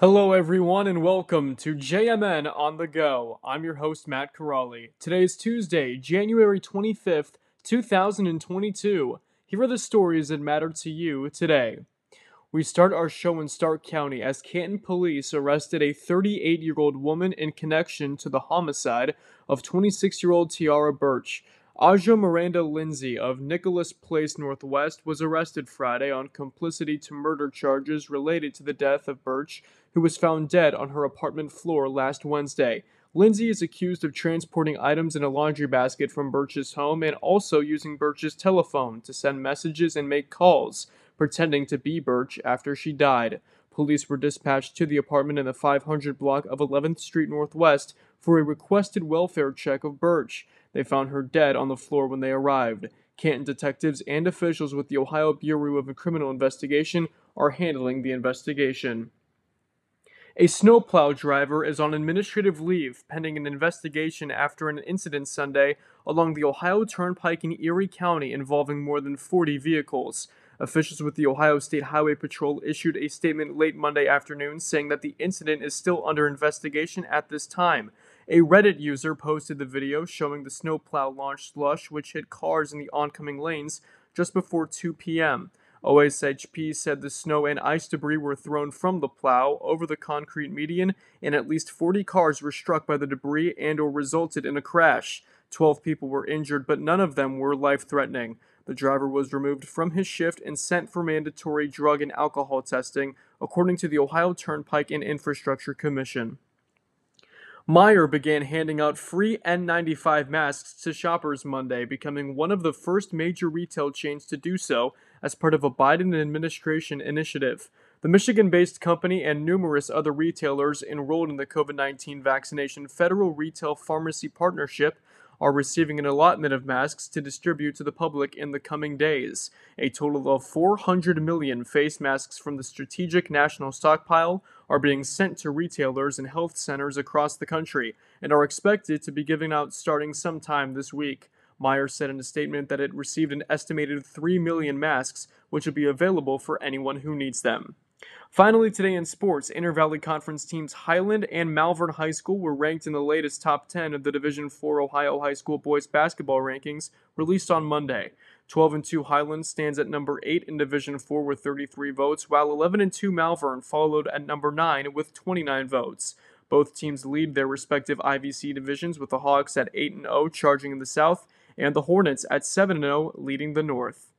Hello, everyone, and welcome to JMN on the Go. I'm your host, Matt Corrali. Today is Tuesday, January 25th, 2022. Here are the stories that matter to you today. We start our show in Stark County as Canton police arrested a 38 year old woman in connection to the homicide of 26 year old Tiara Birch. Aja Miranda Lindsay of Nicholas Place Northwest was arrested Friday on complicity to murder charges related to the death of Birch, who was found dead on her apartment floor last Wednesday. Lindsay is accused of transporting items in a laundry basket from Birch's home and also using Birch's telephone to send messages and make calls, pretending to be Birch after she died. Police were dispatched to the apartment in the 500 block of 11th Street Northwest for a requested welfare check of Birch. They found her dead on the floor when they arrived. Canton detectives and officials with the Ohio Bureau of Criminal Investigation are handling the investigation. A snowplow driver is on administrative leave pending an investigation after an incident Sunday along the Ohio Turnpike in Erie County involving more than 40 vehicles. Officials with the Ohio State Highway Patrol issued a statement late Monday afternoon saying that the incident is still under investigation at this time. A Reddit user posted the video showing the snowplow launch slush which hit cars in the oncoming lanes just before 2 p.m. OSHP said the snow and ice debris were thrown from the plow over the concrete median and at least 40 cars were struck by the debris and or resulted in a crash. 12 people were injured but none of them were life-threatening. The driver was removed from his shift and sent for mandatory drug and alcohol testing according to the Ohio Turnpike and Infrastructure Commission. Meijer began handing out free N95 masks to shoppers Monday, becoming one of the first major retail chains to do so as part of a Biden administration initiative. The Michigan based company and numerous other retailers enrolled in the COVID 19 vaccination Federal Retail Pharmacy Partnership are receiving an allotment of masks to distribute to the public in the coming days. A total of 400 million face masks from the Strategic National Stockpile are being sent to retailers and health centers across the country and are expected to be given out starting sometime this week. Meijer said in a statement that it received an estimated 3 million masks, which will be available for anyone who needs them. Finally, today in sports, Inter Valley Conference teams Hiland and Malvern High School were ranked in the latest top 10 of the Division IV Ohio High School boys basketball rankings released on Monday. 12 and 2 Hiland stands at number 8 in Division 4 with 33 votes, while 11 and 2 Malvern followed at number 9 with 29 votes. Both teams lead their respective IVC divisions with the Hawks at 8 and 0 charging in the south and the Hornets at 7 and 0 leading the north.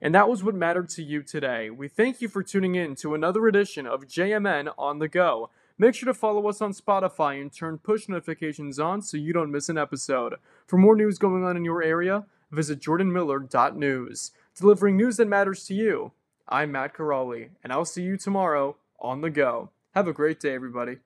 And that was what mattered to you today. We thank you for tuning in to another edition of JMN on the Go. Make sure to follow us on Spotify and turn push notifications on so you don't miss an episode. For more news going on in your area, visit jordanmiller.news. Delivering news that matters to you, I'm Matt Corrali, and I'll see you tomorrow on the Go. Have a great day, everybody.